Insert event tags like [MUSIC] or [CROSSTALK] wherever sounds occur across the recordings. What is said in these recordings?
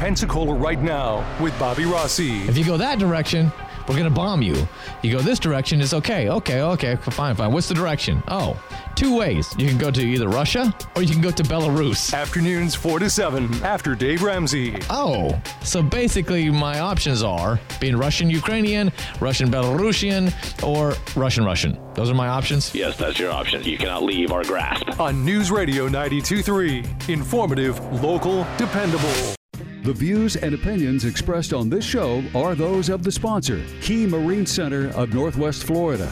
Pensacola right now with Bobby Rossi. If you go that direction, we're gonna bomb you. You go this direction, it's okay, okay, okay, fine, fine. What's the direction? Oh, two ways. You can go to either Russia or you can go to Belarus. Afternoons 4 to 7 after Dave Ramsey. Oh, so basically my options are being Russian Ukrainian, Russian Belarusian, or Russian Russian. Those are my options? Yes, that's your option. You cannot leave our grasp. On News Radio 92.3. Informative, local, dependable. The views and opinions expressed on this show are those of the sponsor, Key Marine Center of Northwest Florida.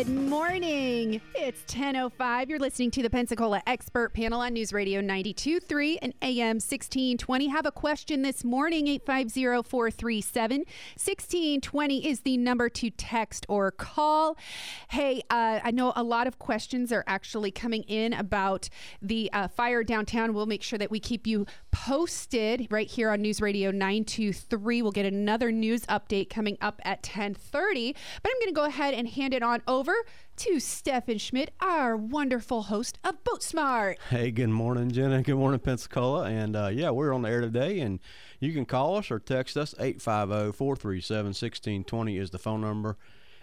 Good morning. It's 10:05. You're listening to the Pensacola Expert Panel on News Radio 92.3 and AM 1620. Have a question this morning 850-437-1620 is the number to text or call. Hey, uh, I know a lot of questions are actually coming in about the uh, fire downtown. We'll make sure that we keep you posted right here on News Radio 923. We'll get another news update coming up at 10:30. But I'm going to go ahead and hand it on over to Stefan Schmidt, our wonderful host of Boat Smart. Hey, good morning, Jenna. Good morning, Pensacola. And uh, yeah, we're on the air today, and you can call us or text us. 850 437 1620 is the phone number.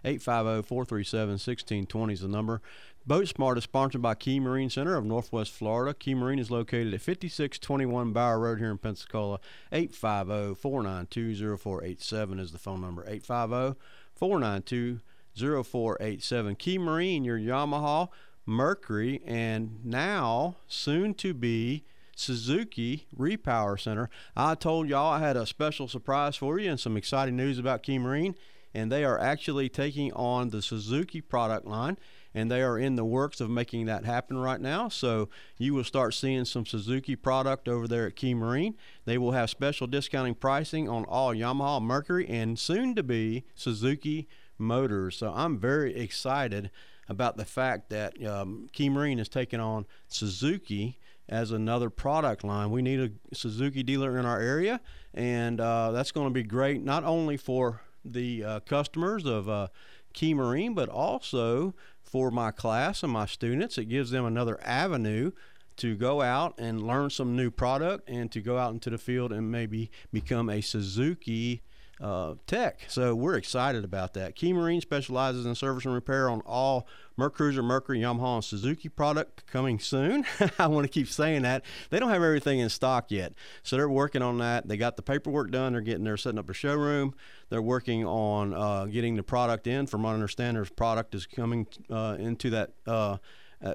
850 437 1620 is the number. Boat Smart is sponsored by Key Marine Center of Northwest Florida. Key Marine is located at 5621 Bauer Road here in Pensacola. 850 492 0487 is the phone number. 850 492 0487. Key Marine, your Yamaha, Mercury, and now soon to be Suzuki Repower Center. I told y'all I had a special surprise for you and some exciting news about Key Marine, and they are actually taking on the Suzuki product line. And they are in the works of making that happen right now. So you will start seeing some Suzuki product over there at Key Marine. They will have special discounting pricing on all Yamaha, Mercury, and soon to be Suzuki motors. So I'm very excited about the fact that um, Key Marine is taking on Suzuki as another product line. We need a Suzuki dealer in our area, and uh, that's going to be great not only for the uh, customers of uh, Key Marine, but also for my class and my students. It gives them another avenue to go out and learn some new product and to go out into the field and maybe become a Suzuki uh, tech. So we're excited about that. Key Marine specializes in service and repair on all Mercruiser, Mercury, Yamaha, and Suzuki product coming soon. [LAUGHS] I want to keep saying that. They don't have everything in stock yet. So they're working on that. They got the paperwork done. They're getting there, setting up a showroom. They're working on uh, getting the product in. From what I understand, their product is coming uh, into that uh,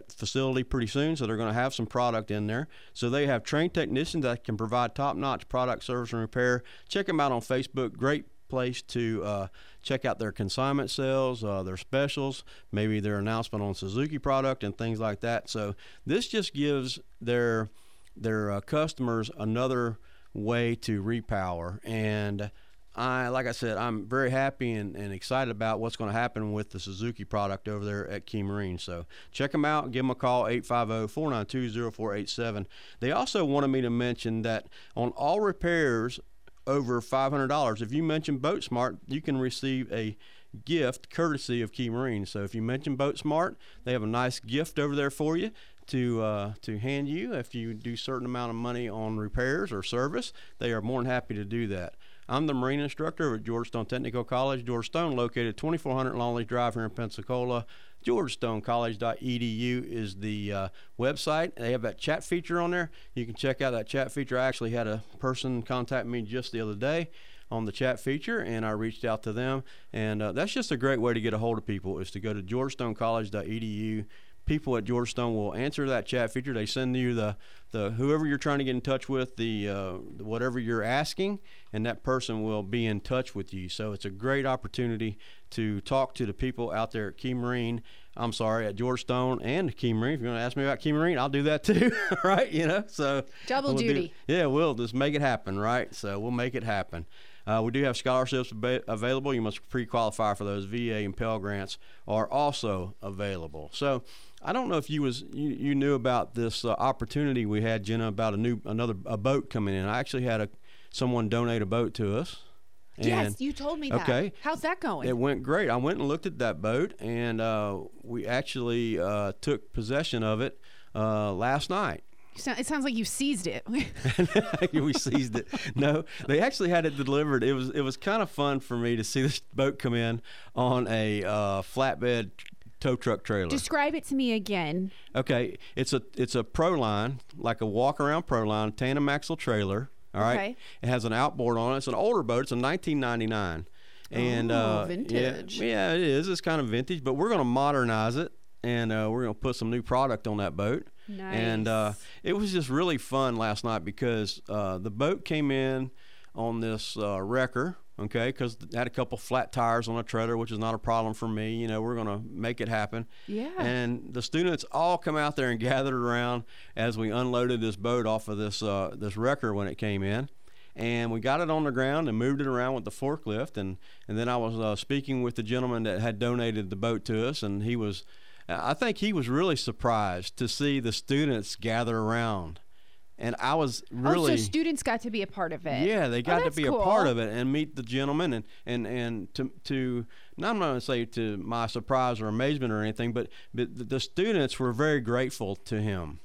facility pretty soon, so they're going to have some product in there. So they have trained technicians that can provide top-notch product service and repair. Check them out on Facebook. Great place to uh, check out their consignment sales, uh, their specials, maybe their announcement on Suzuki product and things like that. So this just gives their their uh, customers another way to repower and I, like I said, I'm very happy and, and excited about what's going to happen with the Suzuki product over there at Key Marine. So check them out. Give them a call, 850-492-0487. They also wanted me to mention that on all repairs over $500, if you mention Boat Smart, you can receive a gift courtesy of Key Marine. So if you mention Boat Smart, they have a nice gift over there for you to uh, to hand you if you do certain amount of money on repairs or service. They are more than happy to do that. I'm the marine instructor at George Stone Technical College. George Stone, located 2400 Longleaf Drive here in Pensacola. GeorgeStoneCollege.edu is the uh, website. They have that chat feature on there. You can check out that chat feature. I actually had a person contact me just the other day on the chat feature, and I reached out to them. And uh, that's just a great way to get a hold of people is to go to GeorgeStoneCollege.edu people at George Stone will answer that chat feature. They send you the, the whoever you're trying to get in touch with, the uh, whatever you're asking, and that person will be in touch with you. So it's a great opportunity to talk to the people out there at Key Marine. I'm sorry, at George Stone and Key Marine. If you want to ask me about Key Marine, I'll do that too, [LAUGHS] right? You know, so double we'll duty. Do, yeah, we'll just make it happen, right? So we'll make it happen. Uh, we do have scholarships ab- available. You must pre-qualify for those. VA and Pell grants are also available. So I don't know if you was you, you knew about this uh, opportunity we had, Jenna, about a new another a boat coming in. I actually had a someone donate a boat to us. yes, you told me that. Okay. How's that going? It went great. I went and looked at that boat, and uh, we actually uh, took possession of it uh, last night. It sounds like you seized it. [LAUGHS] [LAUGHS] we seized it. No, they actually had it delivered. It was it was kind of fun for me to see this boat come in on a uh, flatbed tow truck trailer. Describe it to me again. Okay, it's a it's a pro line, like a walk around pro line, tandem axle trailer. All right, Okay. it has an outboard on it. It's an older boat. It's a 1999, and Oh, uh, vintage. Yeah, yeah, it is. It's kind of vintage, but we're going to modernize it, and uh, we're going to put some new product on that boat. And uh, it was just really fun last night because uh, the boat came in on this uh, wrecker, okay, because it had a couple flat tires on a trailer, which is not a problem for me. You know, we're going to make it happen. Yeah. And the students all come out there and [LAUGHS] gathered around as we unloaded this boat off of this uh, this wrecker when it came in. And we got it on the ground and moved it around with the forklift. And, and then I was uh, speaking with the gentleman that had donated the boat to us, and he was, Uh, I think he was really surprised to see the students gather around. And I was really. oh, so students got to be a part of it. Yeah, they Oh, got to that's be a part of it and meet the gentleman and and and to to not I'm not going to say to my surprise or amazement or anything, but but the students were very grateful to him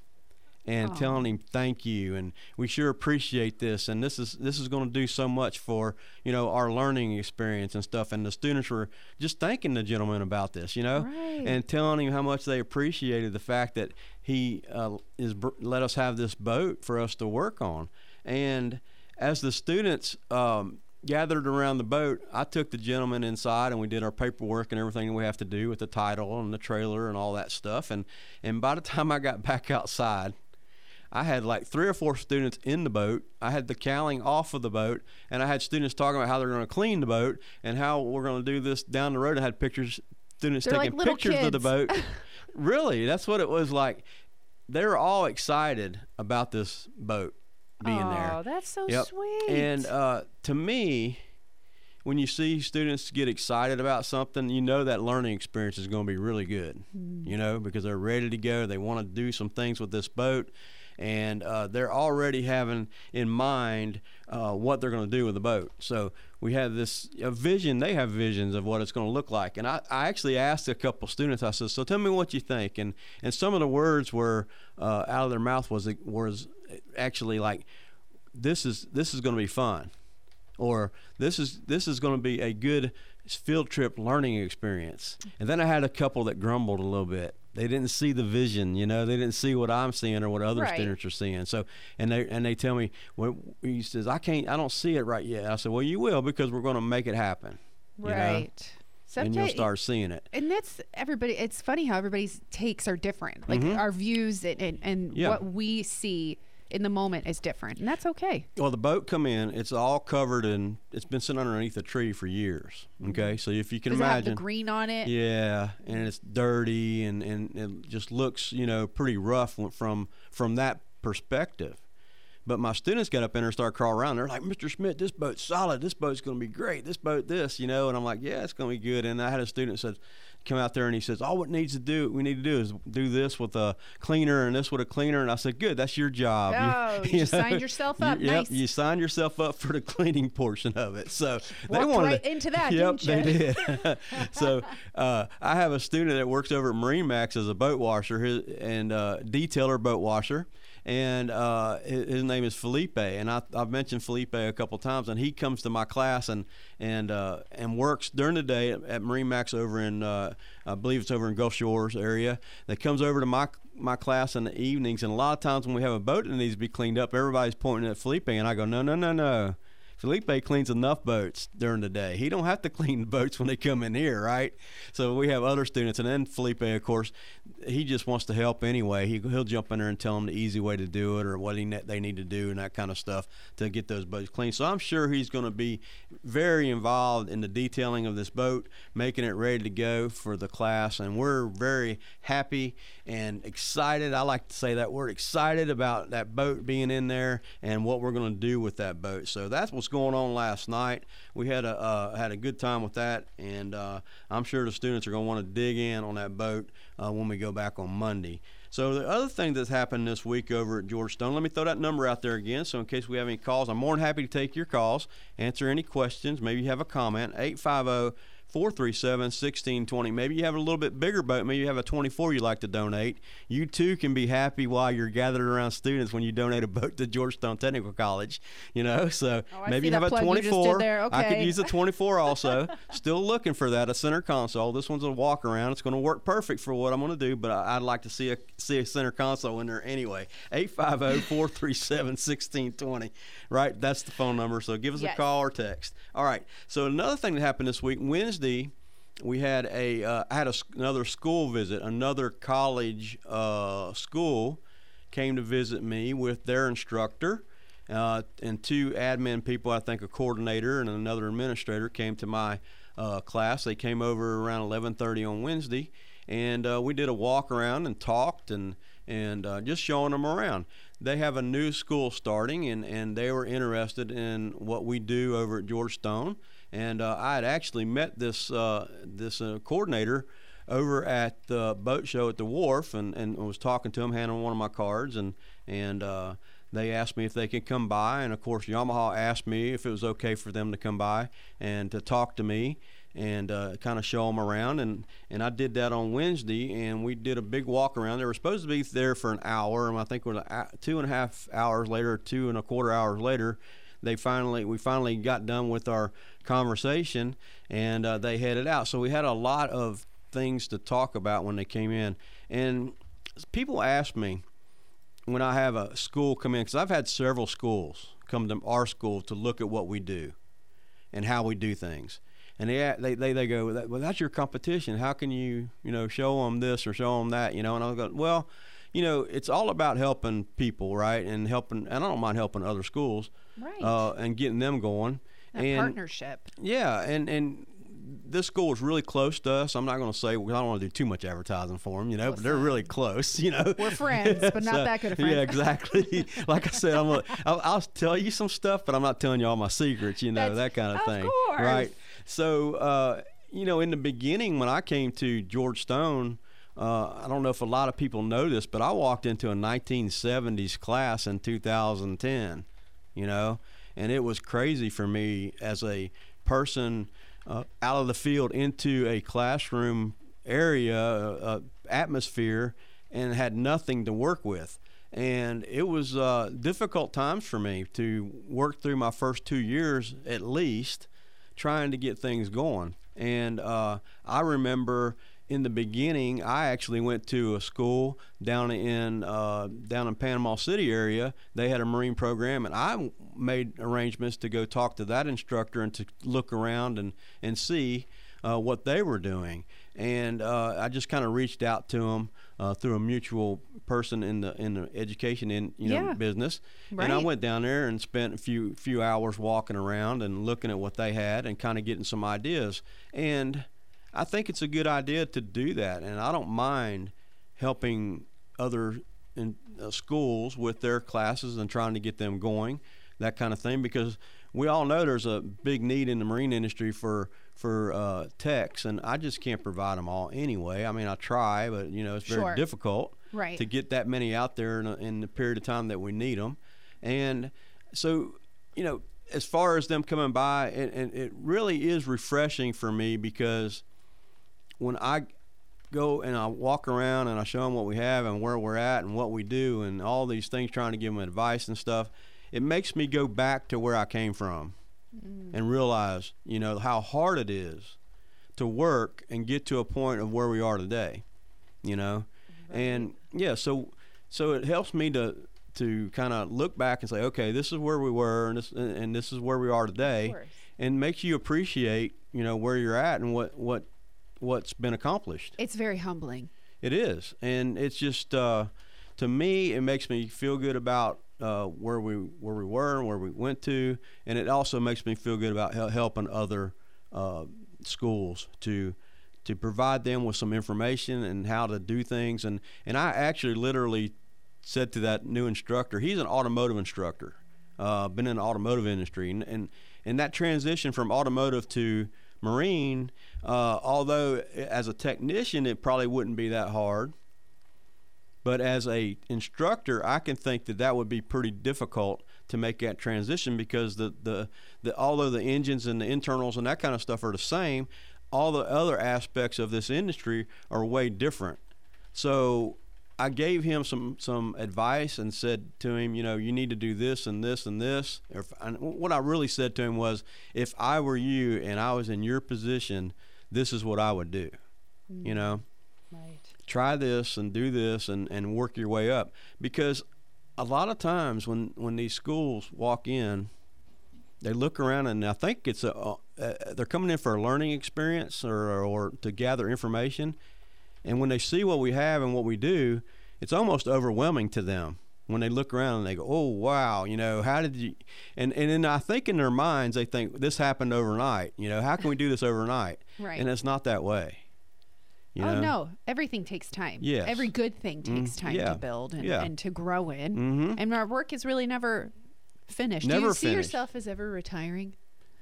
and telling him thank you and we sure appreciate this and this is this is going to do so much for you know our learning experience and stuff and the students were just thanking the gentleman about this you know Right. and telling him how much they appreciated the fact that he uh, is br- let us have this boat for us to work on and as the students um, gathered around the boat, I took the gentleman inside and we did our paperwork and everything we have to do with the title and the trailer and all that stuff. And and by the [LAUGHS] time I got back outside, I had like three or four students in the boat. I had the cowling off of the boat, and I had students talking about how they're going to clean the boat and how we're going to do this down the road. I had pictures, students They're taking little pictures of the boat. [LAUGHS] really, that's what it was like. They were all excited about this boat being there. Oh, that's so Yep. sweet. And uh, to me, when you see students get excited about something, you know that learning experience is going to be really good. You know, because they're ready to go. They want to do some things with this boat, and uh, they're already having in mind uh, what they're going to do with the boat. So we have this a vision. They have visions of what it's going to look like. And I, I actually asked a couple students. I said, "So tell me what you think." And and some of the words were uh, out of their mouth was was actually like, "This is this is going to be fun." or this is this is going to be a good field trip learning experience. And then I had a couple that grumbled a little bit. They didn't see the vision, you know. They didn't see what I'm seeing or what other Right. students are seeing. So, and they and they tell me, well, he says, I can't, I don't see it right yet. I said, well, you will because we're going to make it happen. you know, right. and you'll start seeing it. And that's everybody. It's funny how everybody's takes are different. Like our views and, and, and Mm-hmm. Yeah. what we see in the moment is different, and that's okay. Well, the boat come in. It's all covered and It's been sitting underneath a tree for years. Mm-hmm. Okay, so if you can Does imagine, the green on it? Yeah, and it's dirty and, and it just looks, you know, pretty rough from from that perspective. But my students got up in there and started crawling around. They're like, Mr. Schmidt, this boat's solid. This boat's going to be great. This boat, this, you know. And I'm like, yeah, it's going to be good. And I had a student said, come out there and he says, all what needs to do, we need to do is do this with a cleaner and this with a cleaner. And I said, good, that's your job. Oh, you [LAUGHS] just signed yourself up. You, yep, Nice. you signed yourself up for the cleaning portion of it. So they Walked wanted right to- into that, Yep, didn't they did. [LAUGHS] [LAUGHS] so uh, I have a student that works over at Marine Max as a boat washer his, and uh, detailer boat washer. And uh, his, name is Felipe, and I, I've mentioned Felipe a couple times. And he comes to my class and and uh, and works during the day at, at Marine Max over in uh, I believe it's over in Gulf Shores area. That comes over to my my class in the evenings, and a lot of times when we have a boat that needs to be cleaned up, everybody's pointing at Felipe, and I go, no, no, no, no. Felipe cleans enough boats during the day. He don't have to [LAUGHS] clean the boats when they come in here, right? So we have other students, and then Felipe, of course, he just wants to help anyway. He, he'll jump in there and tell them the easy way to do it or what he ne- they need to do and that kind of stuff to get those boats clean. So I'm sure he's going to be very involved in the detailing of this boat, making it ready to go for the class, and we're very happy and excited. I like to say that word excited about that boat being in there and what we're going to do with that boat. So that's what's going on last night. We had a uh, had a good time with that, and uh, I'm sure the students are going to want to dig in on that boat uh, when we go back on Monday. So the other thing that's happened this week over at George Stone, let me throw that number out there again. So in case we have any calls, I'm more than happy to take your calls, answer any questions. Maybe you have a comment. 850 437 1620. Maybe you have a little bit bigger boat. Maybe you have a 24 you like to donate. You too can be happy while you're gathered around students when you donate a boat to George Stone Technical College. You know, [LAUGHS] so Oh, maybe you have a plug you just did 24. there. I could use a 24 also. [LAUGHS] Still looking for that, a center console. This one's a walk around. It's going to work perfect for what I'm going to do, but I'd like to see a see a center console in there anyway. 850-437-1620. Right, that's the phone number. So give us Yes. a call or text. All right. So another thing that happened this week, Wednesday, we had a uh, had a, another school visit. Another college uh, school came to visit me with their instructor. Uh, and two admin people, I think a coordinator and another administrator, came to my uh, class. They came over around 11:30 on Wednesday, and uh, we did a walk around and talked and and uh, just showing them around. They have a new school starting, and, and they were interested in what we do over at George Stone. And uh, I had actually met this uh, this uh, coordinator over at the boat show at the wharf, and, and was talking to him, handing one of my cards, and and uh, they asked me if they could come by, and of course Yamaha asked me if it was okay for them to come by and to talk to me and uh, kind of show them around. And, and I did that on Wednesday, and we did a big walk around. They were supposed to be there for an hour, and I think we're a- two and a half hours later, two and a quarter hours later, they finally we finally got done with our conversation, and uh, they headed out. So we had a lot of things to talk about when they came in, and people ask me when I have a school come in because I've had several schools come to our school to look at what we do and how we do things. And they they they, they go, well, that's your competition. How can you you know show them this or show them that? You know, and I go, well, you know, it's all about helping people, right? And helping, and I don't mind helping other schools, Right. Uh, and getting them going. A and partnership. yeah, and and this school is really close to us. I'm not going to say because I don't want to do too much advertising for them, you know, but they're really close, [LAUGHS] you know. We're friends, but not that good of friends. Yeah, exactly. [LAUGHS] like I said, I'm a, I'll, I'll tell you some stuff, but I'm not telling you all my secrets, you know, That's- that kind of, of thing, course. right? So, uh, you know, in the beginning when I came to George Stone. Uh, I don't know if a lot of people know this, but I walked into a 1970s class in 2010, you know, and it was crazy for me as a person uh, out of the field into a classroom area, uh, uh, atmosphere, and had nothing to work with. And it was uh, difficult times for me to work through my first two years at least, trying to get things going. And uh, I remember in the beginning, I actually went to a school down in uh, down in Panama City area. They had a marine program, and I made arrangements to go talk to that instructor and to look around and and see uh, what they were doing. And uh, I just kind of reached out to them uh, through a mutual person in the in the education in you know Yeah. business. And I went down there and spent a few few hours walking around and looking at what they had and kind of getting some ideas. And I think it's a good idea to do that, and I don't mind helping other in, uh, schools with their classes and trying to get them going, that kind of thing. Because we all know there's a big need in the marine industry for for uh, techs, and I just can't provide them all anyway. I mean, I try, but you know, it's very Sure. difficult Right. to get that many out there in, a, in the period of time that we need them. And so, you know, as far as them coming by, and, and it really is refreshing for me because when I go and I walk around and I show them what we have and where we're at and what we do and all these things, trying to give them advice and stuff, it makes me go back to where I came from mm. and realize, you know, how hard it is to work and get to a point of where we are today, you know, and yeah, so so it helps me to to kind of look back and say, okay, this is where we were and this and this is where we are today, and makes you appreciate, you know, where you're at and what what what's been accomplished. It's very humbling. It is, and it's just uh, to me, it makes me feel good about uh, where we where we were and where we went to, and it also makes me feel good about hel- helping other uh, schools to to provide them with some information and how to do things. And and I actually literally said to that new instructor, he's an automotive instructor. uh, been in the automotive industry, and, and and that transition from automotive to marine, uh, although as a technician it probably wouldn't be that hard, but as a instructor, I can think that that would be pretty difficult to make that transition because the, the, the although the engines and the internals and that kind of stuff are the same, all the other aspects of this industry are way different. So I gave him some some advice and said to him, you know, you need to do this and this and this. And what I really said to him was, if I were you and I was in your position, this is what I would do. You know, Right. try this and do this and, and work your way up because a lot of times when, when these schools walk in they look around and I think it's a uh, they're coming in for a learning experience or, or to gather information and when they see what we have and what we do it's almost overwhelming to them when they look around and they go oh wow you know how did you and and then I think in their minds they think this happened overnight you know how can we do this overnight [LAUGHS] Right. and it's not that way you oh know? no, everything takes time. Yes. Every good thing takes time yeah. to build and, Yeah. and to grow in. Mm-hmm. And our work is really never finished. Never Do you see yourself as ever retiring?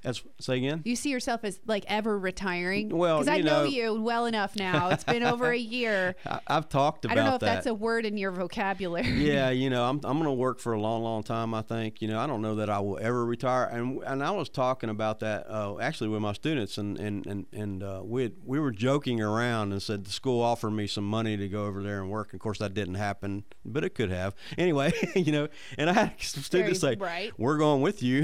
That's say again. You see yourself as like ever retiring? Well, because I know, know- you well enough now. It's been [LAUGHS] over a year. I, I've talked about that. I don't know if that. that's a word in your vocabulary. yeah, [LAUGHS] you know, I'm I'm going to work for a long, long time. I think. You know, I don't know that I will ever retire. And and I was talking about that uh, actually with my students, and and and and uh, we we were joking around and said the school offered me some money to go over there and work. Of course, that didn't happen, but it could have. [LAUGHS] Anyway, you know, and I had some students say, Very right. "We're going with you,"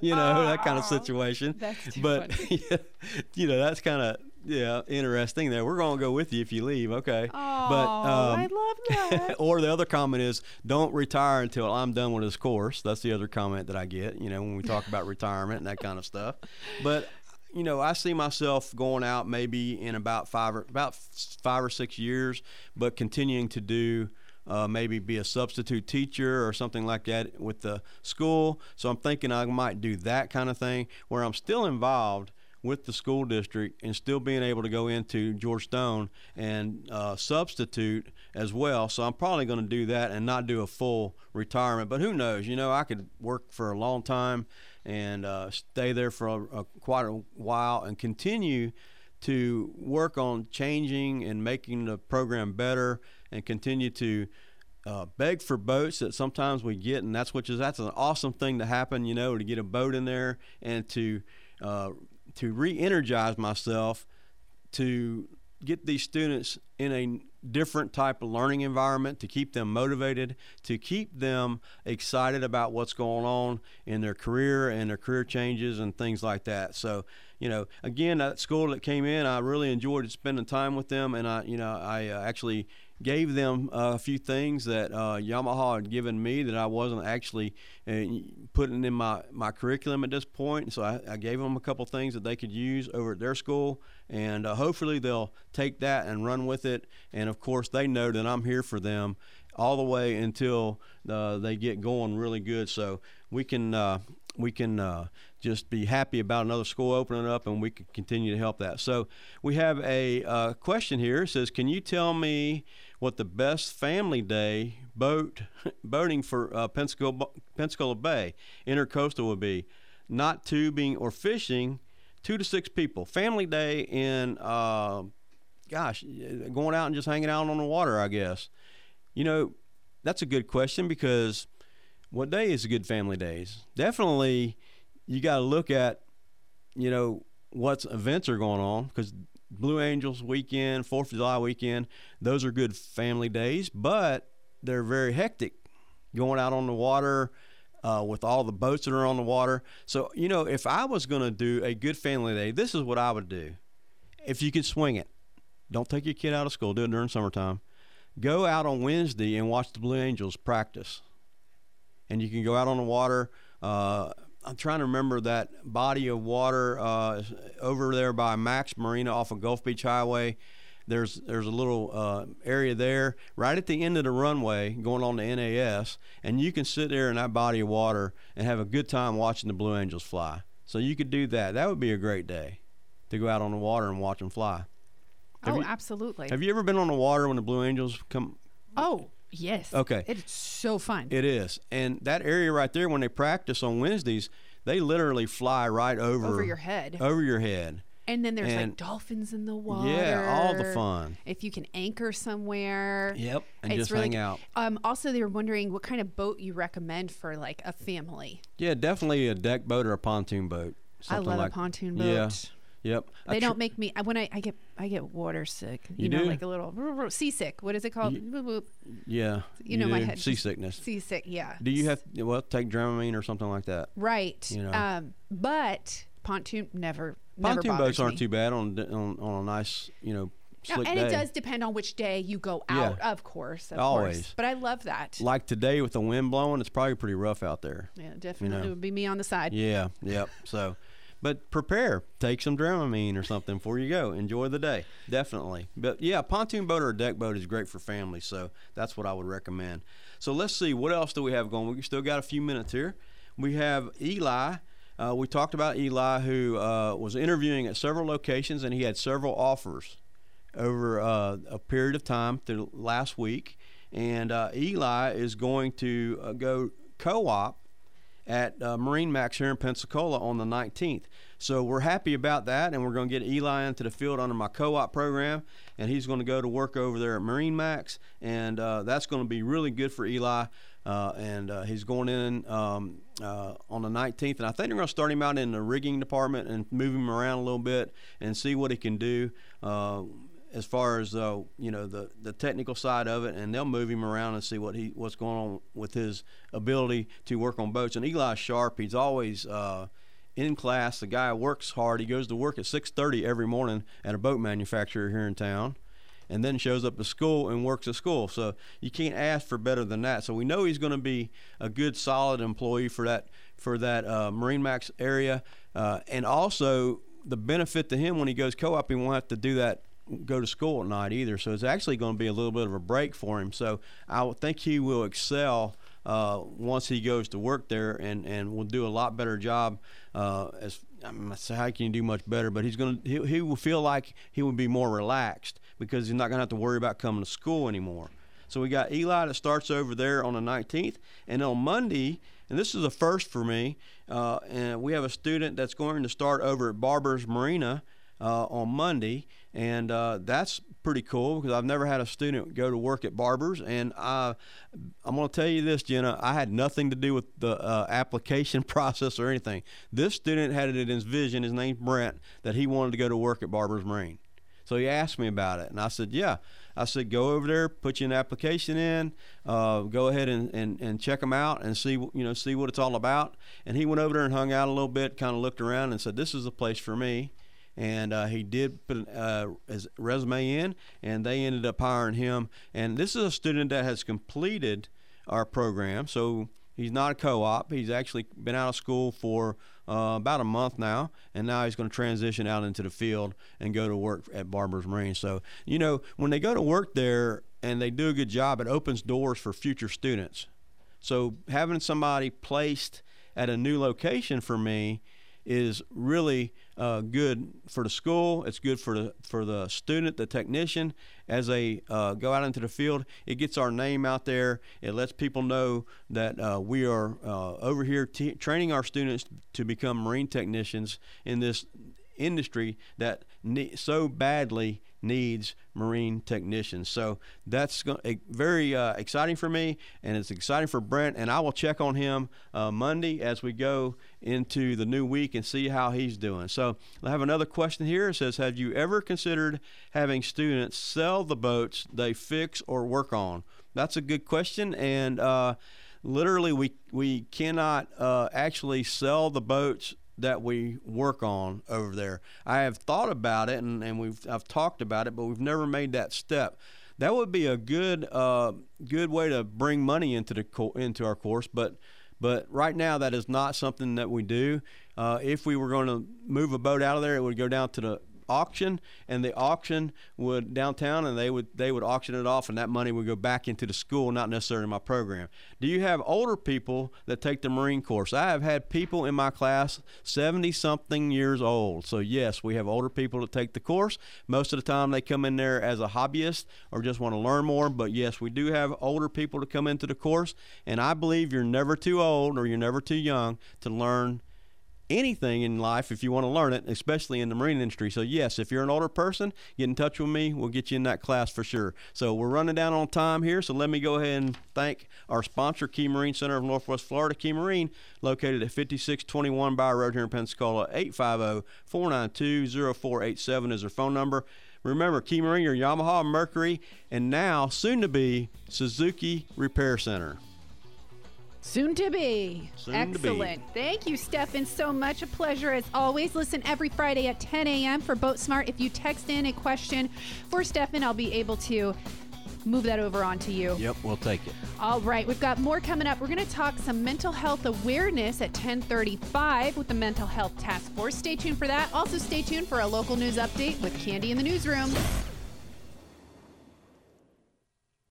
you know, that kind of situation. that's too but [LAUGHS] you know, that's kind of yeah interesting. There, we're going to go with you if you leave. Okay, Oh, but um, I love that. [LAUGHS] or the other comment is don't retire until I'm done with this course. That's the other comment that I get, you know, when we talk about retirement and that kind of stuff. But you know, I see myself going out maybe in about five or about five or six years, but continuing to do uh, maybe be a substitute teacher or something like that with the school. So I'm thinking I might do that kind of thing where I'm still involved with the school district and still being able to go into George Stone and uh, substitute as well. So I'm probably going to do that and not do a full retirement. But who knows? You know, I could work for a long time and uh, stay there for a, a, quite a while and continue to work on changing and making the program better and continue to uh, beg for boats that sometimes we get, and that's which is that's an awesome thing to happen. You know, to get a boat in there and to uh, to re-energize myself to get these students in a different type of learning environment to keep them motivated to keep them excited about what's going on in their career and their career changes and things like that so you know again that school that came in i really enjoyed spending time with them and i you know i uh, actually gave them uh, a few things that uh, Yamaha had given me that I wasn't actually uh, putting in my, my curriculum at this point. So I, I gave them a couple things that they could use over at their school, and uh, hopefully they'll take that and run with it. And of course, they know that I'm here for them all the way until uh, they get going really good. So we can uh, we can uh, just be happy about another school opening up, and we can continue to help that. So we have a uh, question here. It says, "Can you tell me what the best family day boat [LAUGHS] boating for uh, Pensacola, Pensacola Bay Intercoastal would be? Not tubing or fishing, two to six people. Family day in, uh, gosh, going out and just hanging out on the water, I guess. You know, that's a good question because." what day is a good family days? Definitely, you got to look at, you know, what events are going on because Blue Angels weekend, Fourth of July weekend, those are good family days, but they're very hectic. Going out on the water uh, with all the boats that are on the water. So, you know, if I was going to do a good family day, this is what I would do. If you can swing it, don't take your kid out of school. Do it during summertime. Go out on Wednesday and watch the Blue Angels practice and you can go out on the water. Uh, I'm trying to remember that body of water uh, over there by Max Marina off of Gulf Beach Highway. There's there's a little uh, area there right at the end of the runway going on the NAS, and you can sit there in that body of water and have a good time watching the Blue Angels fly. So you could do that. That would be a great day to go out on the water and watch them fly. Have oh, you- absolutely. Have you ever been on the water when the Blue Angels come? oh, Yes. Okay. It's so fun. It is, and that area right there, when they practice on Wednesdays, they literally fly right over Over your head. Over your head. and then there's and- like dolphins in the water. Yeah, all the fun. If you can anchor somewhere. Yep, and just really hang out. Um, also, they were wondering what kind of boat you recommend for like a family. Yeah, definitely a deck boat or a pontoon boat. I love like, a pontoon boat. Yeah. Yep. They tr- don't make me when I, I get I get water sick. You, You know, do? like a little seasick. What is it called? Whoop. Yeah. You know my head. Seasickness. Seasick. Yeah. Do you have well take Dramamine or something like that? Right. you know? Um, but pontoon never. never Pontoon bothers boats aren't me. too bad on, on on a nice you know No, and day. it does depend on which day you go out, Yeah. of course. Of Always. Course. But I love that. Like today with the wind blowing, it's probably pretty rough out there. yeah, definitely. know. It would be me on the side. Yeah, yep. So, but prepare. Take some Dramamine or something before you go. Enjoy the day, definitely. But yeah, pontoon boat or a deck boat is great for families. So that's what I would recommend. So let's see what else do we have going. We still got a few minutes here. We have Eli. Uh, we talked about Eli, who uh, was interviewing at several locations, and he had several offers over uh, a period of time through last week. And uh, Eli is going to uh, go co-op at uh, Marine Max here in Pensacola on the 19th. So we're happy about that, and we're going to get Eli into the field under my co-op program, and he's going to go to work over there at Marine Max, and uh, that's going to be really good for Eli. Uh, and uh, he's going in um, uh, on the 19th, and I think they're going to start him out in the rigging department and move him around a little bit and see what he can do. As far as uh, you know the the technical side of it, and they'll move him around and see what he what's going on with his ability to work on boats. And Eli's sharp; he's always uh, in class. The guy works hard. He goes to work at 6:30 every morning at a boat manufacturer here in town, and then shows up to school and works at school. So you can't ask for better than that. So we know he's going to be a good, solid employee for that for that uh, Marine Max area, uh, and also the benefit to him when he goes co-op, he won't have to do that go to school at night either. So it's actually going to be a little bit of a break for him. So I think he will excel uh, once he goes to work there and, and will do a lot better job. Uh, as I mean, so how can you do much better? But he's going to he, he will feel like he will be more relaxed because he's not going to have to worry about coming to school anymore. So we got Eli that starts over there on the 19th, and on Monday, and this is a first for me, uh, and we have a student that's going to start over at Barber's Marina uh, on Monday, and uh, that's pretty cool because I've never had a student go to work at Barber's, and I, I'm going to tell you this, Jenna, I had nothing to do with the uh, application [LAUGHS] process or anything. This student had it in his vision. His name's Brent that he wanted to go to work at Barber's Marine. So he asked me about it, and I said, "Yeah." I said, "Go over there, put you an application in, uh, go ahead and, and, and check them out, and see you know see what it's all about." And he went over there and hung out a little bit, kind of looked around, and said, "This is the place for me." And uh, he did put uh, his resume in, and they ended up hiring him. And this is a student that has completed our program, so he's not a co-op. He's actually been out of school for uh, about a month now, and now he's going to transition out into the field and go to work at Barber's Marine. So, you know, when they go to work there and they do a good job, it opens doors for future students. So, having somebody placed at a new location for me is really uh, good for the school. It's good for the for the student, the technician, as they uh, go out into the field. It gets our name out there. It lets people know that uh, we are uh, over here t- training our students to become marine technicians in this industry that ne- so badly needs marine technicians. So that's very uh, exciting for me, and it's exciting for Brent. And I will check on him uh, Monday as we go into the new week and see how he's doing. So I have another question here. It says, "Have you ever considered having students sell the boats they fix or work on?" That's a good question, and uh, literally we we cannot uh, actually sell the boats that we work on over there. I have thought about it and, and we've I've talked about it, but we've never made that step. That would be a good uh, good way to bring money into the co- into our course, but but right now that is not something that we do. Uh, if we were going to move a boat out of there, it would go down to the auction, and the auction would downtown, and they would they would auction it off, and that money would go back into the school, not necessarily my program. Do you have older people that take the Marine course? I have had people in my class 70 something years old. So yes, we have older people that take the course. Most of the time they come in there as a hobbyist or just want to learn more, but yes, we do have older people to come into the course, and I believe you're never too old or you're never too young to learn anything in life if you want to learn it, especially in the marine industry. So, yes, if you're an older person, get in touch with me. We'll get you in that class for sure. So, we're running down on time here. So, let me go ahead and thank our sponsor, Key Marine Center of Northwest Florida. Key Marine, located at 5621 Bauer Road here in Pensacola. 850 492 0487 is their phone number. Remember, Key Marine, your Yamaha, Mercury, and now soon to be Suzuki Repair Center. Soon to be. Soon to be. Excellent. Thank you, Stefan, so much. A pleasure as always. Listen every Friday at 10 a.m. for Boat Smart. If you text in a question for Stefan, I'll be able to move that over onto you. Yep, we'll take it. All right, we've got more coming up. We're going to talk some mental health awareness at 10:35 with the Mental Health Task Force. Stay tuned for that. Also, stay tuned for a local news update with Candy in the newsroom.